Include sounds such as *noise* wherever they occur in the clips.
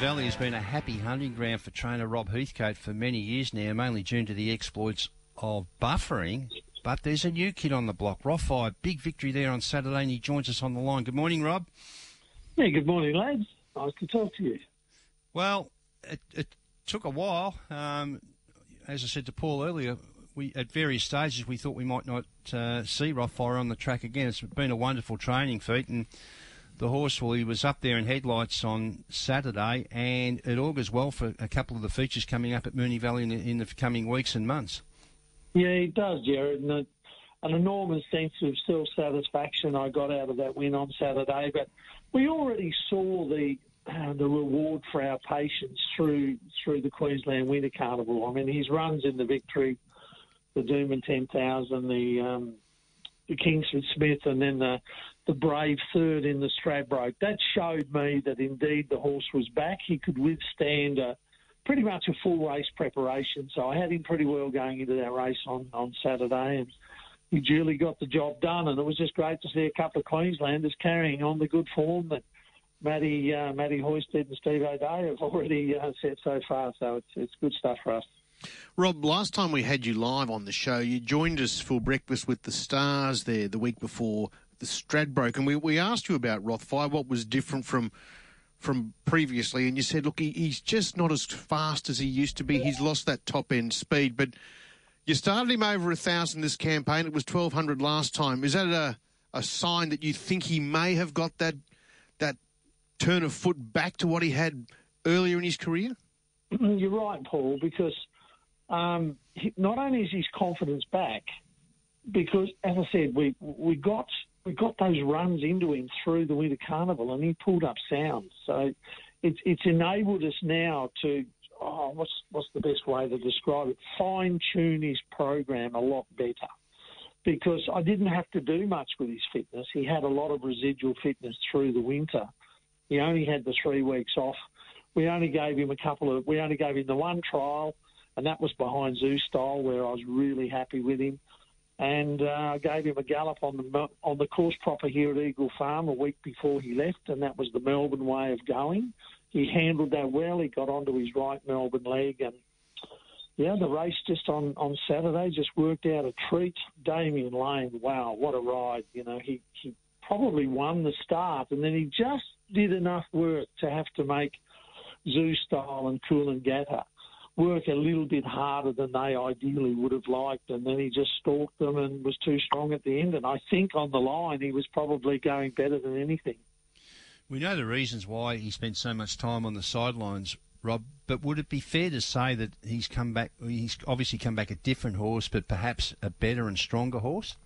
Valley has been a happy hunting ground for trainer Rob Heathcote for many years now, mainly due to the exploits of Buffering. But there's a new kid on the block, Rothfire. Big victory there on Saturday, and he joins us on the line. Good morning, Rob. Yeah, good morning, lads. Nice to talk to you. Well, it, it took a while. Um, as I said to Paul earlier, we at various stages we thought we might not uh, see Rothfire on the track again. It's been a wonderful training feat, and the horse, well, he was up there in headlights on Saturday, and it augurs well for a couple of the features coming up at Moonee Valley in the, in the coming weeks and months. Yeah, it does, Jared. And an enormous sense of self satisfaction I got out of that win on Saturday. But we already saw the uh, the reward for our patience through through the Queensland Winter Carnival. I mean, his runs in the victory, the Doomben 10,000, the um, the Kingsford Smith, and then the the brave third in the Stradbroke. That showed me that indeed the horse was back. He could withstand a, pretty much a full race preparation. So I had him pretty well going into that race on, on Saturday, and he duly got the job done. And it was just great to see a couple of Queenslanders carrying on the good form that Matty uh, Matty Hoysted and Steve O'Dea have already uh, set so far. So it's it's good stuff for us. Rob, last time we had you live on the show, you joined us for breakfast with the stars there the week before the Stradbroke, and we, we asked you about Rothfire, what was different from from previously, and you said, look, he, he's just not as fast as he used to be. He's lost that top end speed, but you started him over a thousand this campaign. It was twelve hundred last time. Is that a a sign that you think he may have got that that turn of foot back to what he had earlier in his career? You're right, Paul, because um, not only is his confidence back, because as I said, we we got we got those runs into him through the Winter Carnival, and he pulled up sound. So it's it's enabled us now to oh, what's what's the best way to describe it? Fine tune his program a lot better. Because I didn't have to do much with his fitness. He had a lot of residual fitness through the winter. He only had the three weeks off. We only gave him a couple of. We only gave him the one trial, and that was behind Zoo Style, where I was really happy with him and uh, gave him a gallop on the on the course proper here at Eagle Farm a week before he left, and that was the Melbourne way of going. He handled that well. He got onto his right Melbourne leg, and yeah, the race just on on Saturday just worked out a treat. Damian Lane, wow, what a ride! You know, he he probably won the start, and then he just did enough work to have to make Zoo Style and Coolangatta work a little bit harder than they ideally would have liked, and then he just stalked them and was too strong at the end. And I think on the line he was probably going better than anything. We know the reasons why he spent so much time on the sidelines, Rob. But would it be fair to say that he's come back? He's obviously come back a different horse, but perhaps a better and stronger horse.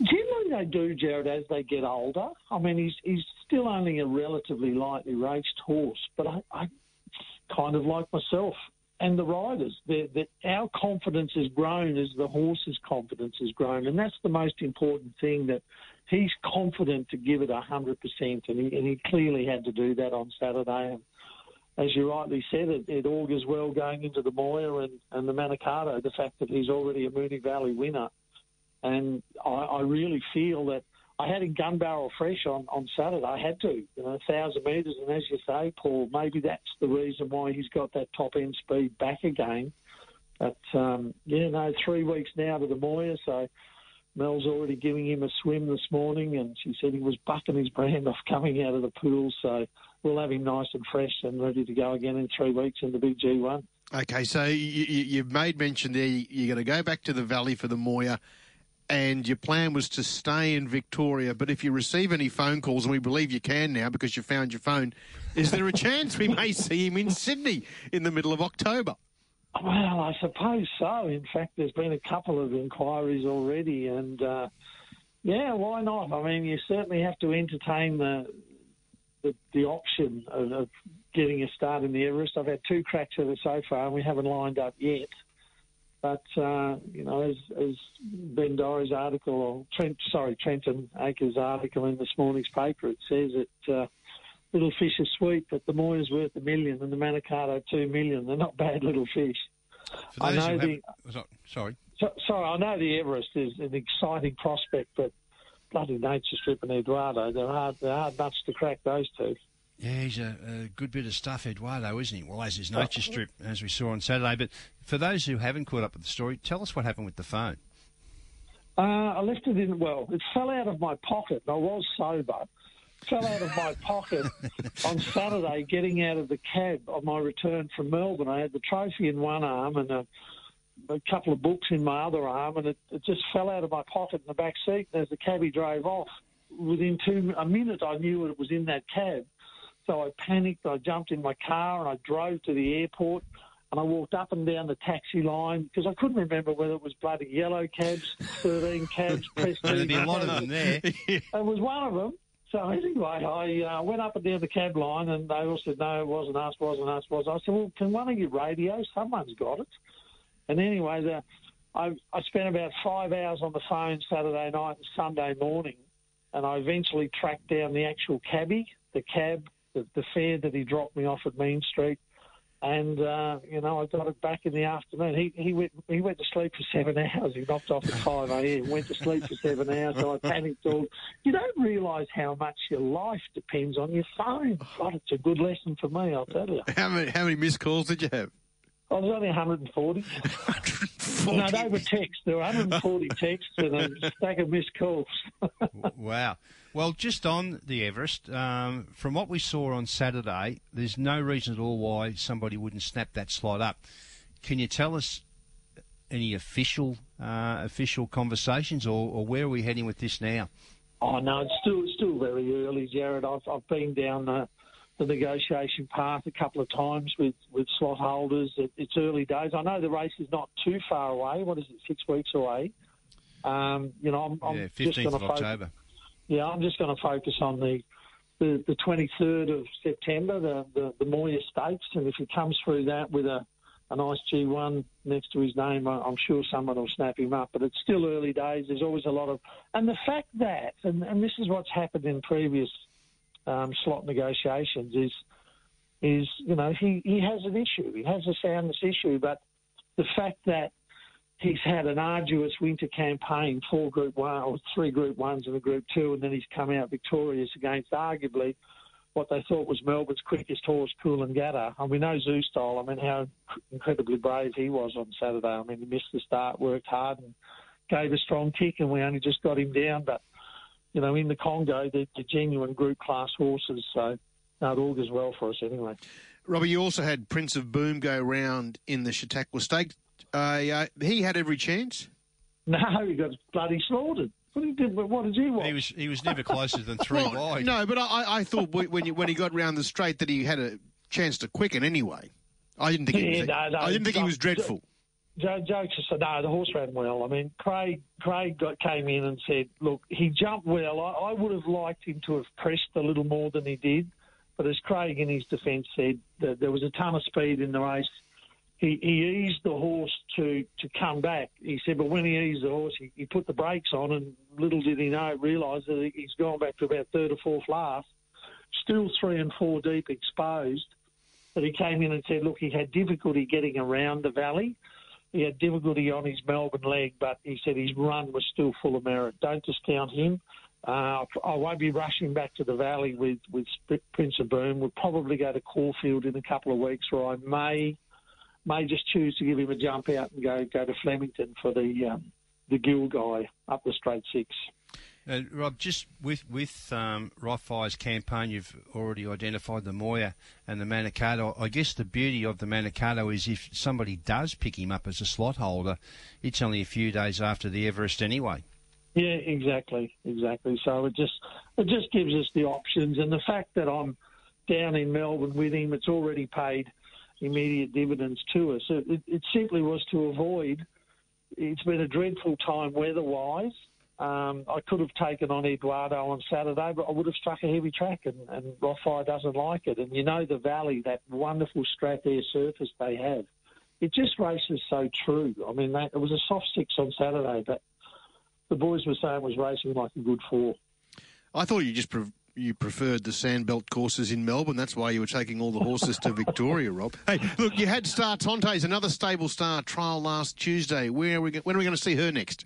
Generally, they do, Jared, as they get older. I mean, he's he's still only a relatively lightly raced horse, but I, I kind of like myself and the riders. That our confidence has grown as the horse's confidence has grown, and that's the most important thing. That he's confident to give it hundred percent, and he and he clearly had to do that on Saturday. And as you rightly said, it, it augurs well going into the Moir and, and the Manikato. The fact that he's already a Moonee Valley winner, and I, I really feel that I had him gun barrel fresh on, on Saturday. I had to, you know, a thousand metres, and as you say, Paul, maybe that's the reason why he's got that top end speed back again. But um, yeah, no, three weeks now to the Moir, so Mel's already giving him a swim this morning, and she said he was bucking his brand off coming out of the pool. So we'll have him nice and fresh and ready to go again in three weeks in the big G1. Okay, so you, have made mention there you're going to go back to the Valley for the Moir and your plan was to stay in Victoria. But if you receive any phone calls, and we believe you can now because you found your phone, is there a chance we may see him in Sydney in the middle of October? Well, I suppose so. In fact, there's been a couple of inquiries already, and uh, yeah, why not? I mean, you certainly have to entertain the the, the option of, of getting a start in the Everest. I've had two cracks at it so far, and we haven't lined up yet. But uh, you know, as, as Ben Dorry's article, or Trent, sorry, Trenton Acres' article in this morning's paper, it says that uh, little fish are sweet, but the Moir's worth a million, and the Manikato two million. They're not bad little fish. I know the. Sorry. So, sorry, I know the Everest is an exciting prospect, but bloody Nature Strip and Eduardo, they're hard, they're hard nuts to crack. Those two. Yeah, he's a, a, good bit of stuff, Eduardo, isn't he? Well, as his Nature Strip, as we saw on Saturday. But for those who haven't caught up with the story, tell us what happened with the phone. Uh, I left it in, well, it fell out of my pocket. I was sober. Fell out of my pocket *laughs* on Saturday getting out of the cab on my return from Melbourne. I had the trophy in one arm and a, a couple of books in my other arm, and it, it just fell out of my pocket in the back seat. And as the cabbie drove off, within two a minute, I knew it was in that cab. So I panicked. I jumped in my car and I drove to the airport. And I walked up and down the taxi line because I couldn't remember whether it was bloody yellow cabs, *laughs* 13 cabs, prestige. There'd be a lot of them there. *laughs* It was one of them. So anyway, I uh, went up and down the cab line, and they all said, "No, it wasn't us, wasn't us, was." I said, "Well, can one of you radio? Someone's got it." And anyway, the, I, I spent about five hours on the phone Saturday night and Sunday morning, and I eventually tracked down the actual cabbie, the cab, the, the fare that he dropped me off at Mean Street, and uh, you know I got it back in the afternoon. He he went he went to sleep for seven hours. He knocked off at five a.m. Went to sleep for seven hours. So I panicked all. You don't realise how much your life depends on your phone. God, it's a good lesson for me. I'll tell you. How many how many missed calls did you have? I was only 140. 140. *laughs* No, they were texts. There were 140 texts and a stack of missed calls. *laughs* wow. Well, just on the Everest, um, from what we saw on Saturday, there's no reason at all why somebody wouldn't snap that slot up. Can you tell us any official uh, official conversations, or, or, where are we heading with this now? Oh no, it's still still very early, Jared. I've I've been down the, the negotiation path a couple of times with, with slot holders. It, it's early days. I know the race is not too far away. What is it? Six weeks away. Um, you know, I'm, I'm yeah, just 15th of to October. Yeah, I'm just going to focus on the the, the 23rd of September, the, the, the Moir Stakes, and if he comes through that with a, a nice G1 next to his name, I- I'm sure someone will snap him up. But it's still early days. There's always a lot of, and the fact that, and, and this is what's happened in previous um, slot negotiations is, is you know he, he has an issue. He has a soundness issue, but the fact that he's had an arduous winter campaign, four Group One or three Group Ones and a Group Two, and then he's come out victorious against arguably what they thought was Melbourne's quickest horse. And Gadda. And we know Zoo Style. I mean, how incredibly brave he was on Saturday. I mean, he missed the start, worked hard, and gave a strong kick, and we only just got him down. But you know, in the Congo, they're, they're genuine Group Class horses, so no, it augurs well for us anyway. Robbie, you also had Prince of Boom go round in the Chautauqua Stake. Uh, uh, he had every chance. No, he got bloody slaughtered. What did, he, what did he want? He was he was never closer than three *laughs* Well, wide. No, but I, I thought when you, when he got round the straight that he had a chance to quicken anyway. I didn't think he Yeah, was. no, no, I didn't think he was dreadful. Joe jokes aside, no, the horse ran well. I mean, Craig Craig got, came in and said, look, he jumped well. I, I would have liked him to have pressed a little more than he did, but as Craig in his defence said, that there was a ton of speed in the race. He, he eased the horse to, to come back. He said, but when he eased the horse, he, he put the brakes on, and little did he know, realise that he's gone back to about third or fourth last, still three and four deep exposed. But he came in and said, look, he had difficulty getting around the valley. He had difficulty on his Melbourne leg, but he said his run was still full of merit. Don't discount him. Uh, I won't be rushing back to the valley with, with Prince of Boom. We'll probably go to Caulfield in a couple of weeks, or I may may just choose to give him a jump out and go go to Flemington for the um, the Gilgai up the straight six. Uh, Rob, just with with um, Rothfire's campaign, you've already identified the Moir and the Manikato. I guess the beauty of the Manikato is if somebody does pick him up as a slot holder, it's only a few days after the Everest anyway. Yeah, exactly, exactly. So it just it just gives us the options, and the fact that I'm down in Melbourne with him, it's already paid immediate dividends to us. It, it, simply was to avoid. It's been a dreadful time weather-wise. Um, I could have taken on Eduardo on Saturday, but I would have struck a heavy track, and, and Rothfire doesn't like it. And you know the valley, that wonderful StrathAyr surface they have. It just races so true. I mean, that, it was a soft six on Saturday, but the boys were saying it was racing like a good four. I thought you just you preferred the sandbelt courses in Melbourne. That's why you were taking all the horses to Victoria, Rob. *laughs* Hey, look, you had Star Tontes, another stable star trial last Tuesday. Where are we? When are we going to see her next?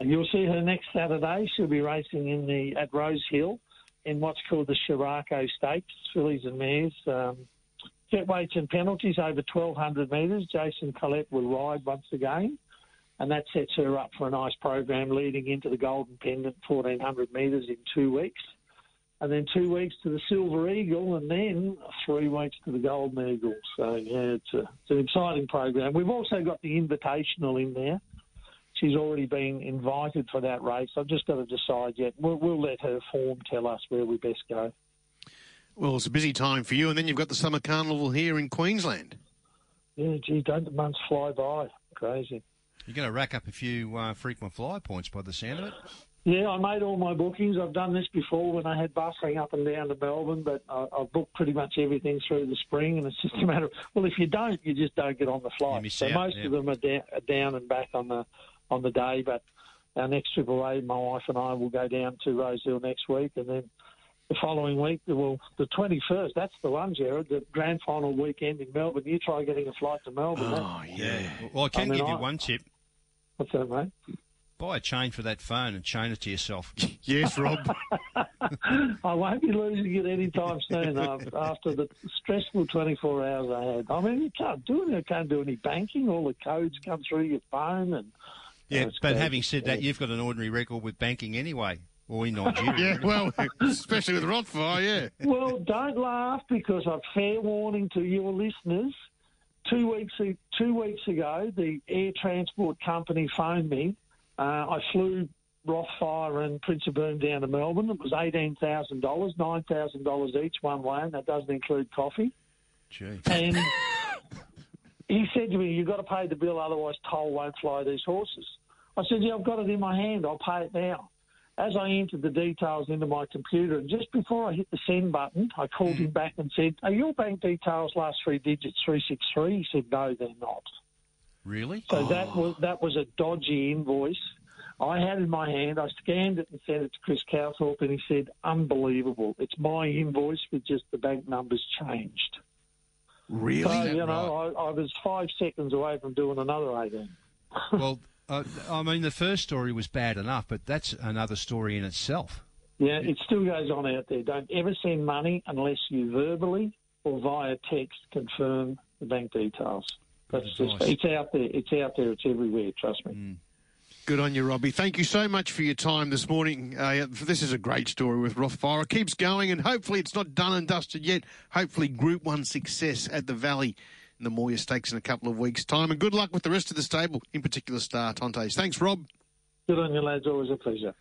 And you'll see her next Saturday. She'll be racing in the at Rose Hill. in what's called the Shirako Stakes, fillies and mares. Um, set weights and penalties over 1,200 metres. Jason Collett will ride once again, and that sets her up for a nice program leading into the Golden Pendant 1,400 metres in two weeks. And then two weeks to the Silver Eagle, and then three weeks to the Golden Eagle. So, yeah, it's, a, it's an exciting program. We've also got the Invitational in there she's already been invited for that race. I've just got to decide yet. We'll, we'll, let her form tell us where we best go. Well, it's a busy time for you, and then you've got the summer carnival here in Queensland. Yeah, gee, don't the months fly by? Crazy. You're going to rack up a few uh, frequent flyer points by the sound of it. Yeah, I made all my bookings. I've done this before when I had busing up and down to Melbourne, but I, have booked pretty much everything through the spring, and it's just a matter of well, if you don't, you just don't get on the flight. So out, most yeah. of them are, da- are down and back on the on the day. But our next trip away, my wife and I will go down to Rosehill next week, and then the following week, well, the 21st, that's the one, Jared, the grand final weekend in Melbourne. You try getting a flight to Melbourne. Oh, yeah. Well, I can I mean, give you I- one tip. What's that, mate? Buy a chain for that phone and chain it to yourself. *laughs* Yes, Rob. *laughs* I won't be losing it anytime soon after the stressful 24 hours I had. I mean, you can't do it. You can't do any banking. All the codes come through your phone. and Yeah, Oh, but crazy. having said that, you've got an ordinary record with banking anyway, or in *laughs* Nigeria. yeah, well, especially with Rothfire, yeah. Well, don't laugh because I've fair warning to your listeners. Two weeks two weeks ago, the air transport company phoned me. Uh, I flew Rothfire and Prince of Boom down to Melbourne. It was eighteen thousand dollars, nine thousand dollars each one way, and that doesn't include coffee. Gee. And *laughs* he said to me, "You've got to pay the bill, otherwise toll won't fly these horses." I said, "Yeah, I've got it in my hand. I'll pay it now." As I entered the details into my computer, and just before I hit the send button, I called him back and said, "Are your bank details last three digits three six three?" He said, "No, they're not." Really? So that was that was a dodgy invoice. I had in my hand. I scanned it and sent it to Chris Cowthorpe, and he said, "Unbelievable! It's my invoice with just the bank numbers changed." Really? So you know, I, I was five seconds away from doing another eighteen. *laughs* well, uh, I mean, the first story was bad enough, but that's another story in itself. Yeah, it still goes on out there. Don't ever send money unless you verbally or via text confirm the bank details. That's just it's out there. It's out there. It's everywhere. Trust me. Good on you, Robbie. Thank you so much for your time this morning. Uh, this is a great story with Rothfire. It keeps going, and hopefully it's not done and dusted yet. Hopefully, Group 1 success at the Valley in the Moir Stakes in a couple of weeks' time. And good luck with the rest of the stable, in particular Star Tontes. Thanks, Rob. Good on you, lads. Always a pleasure.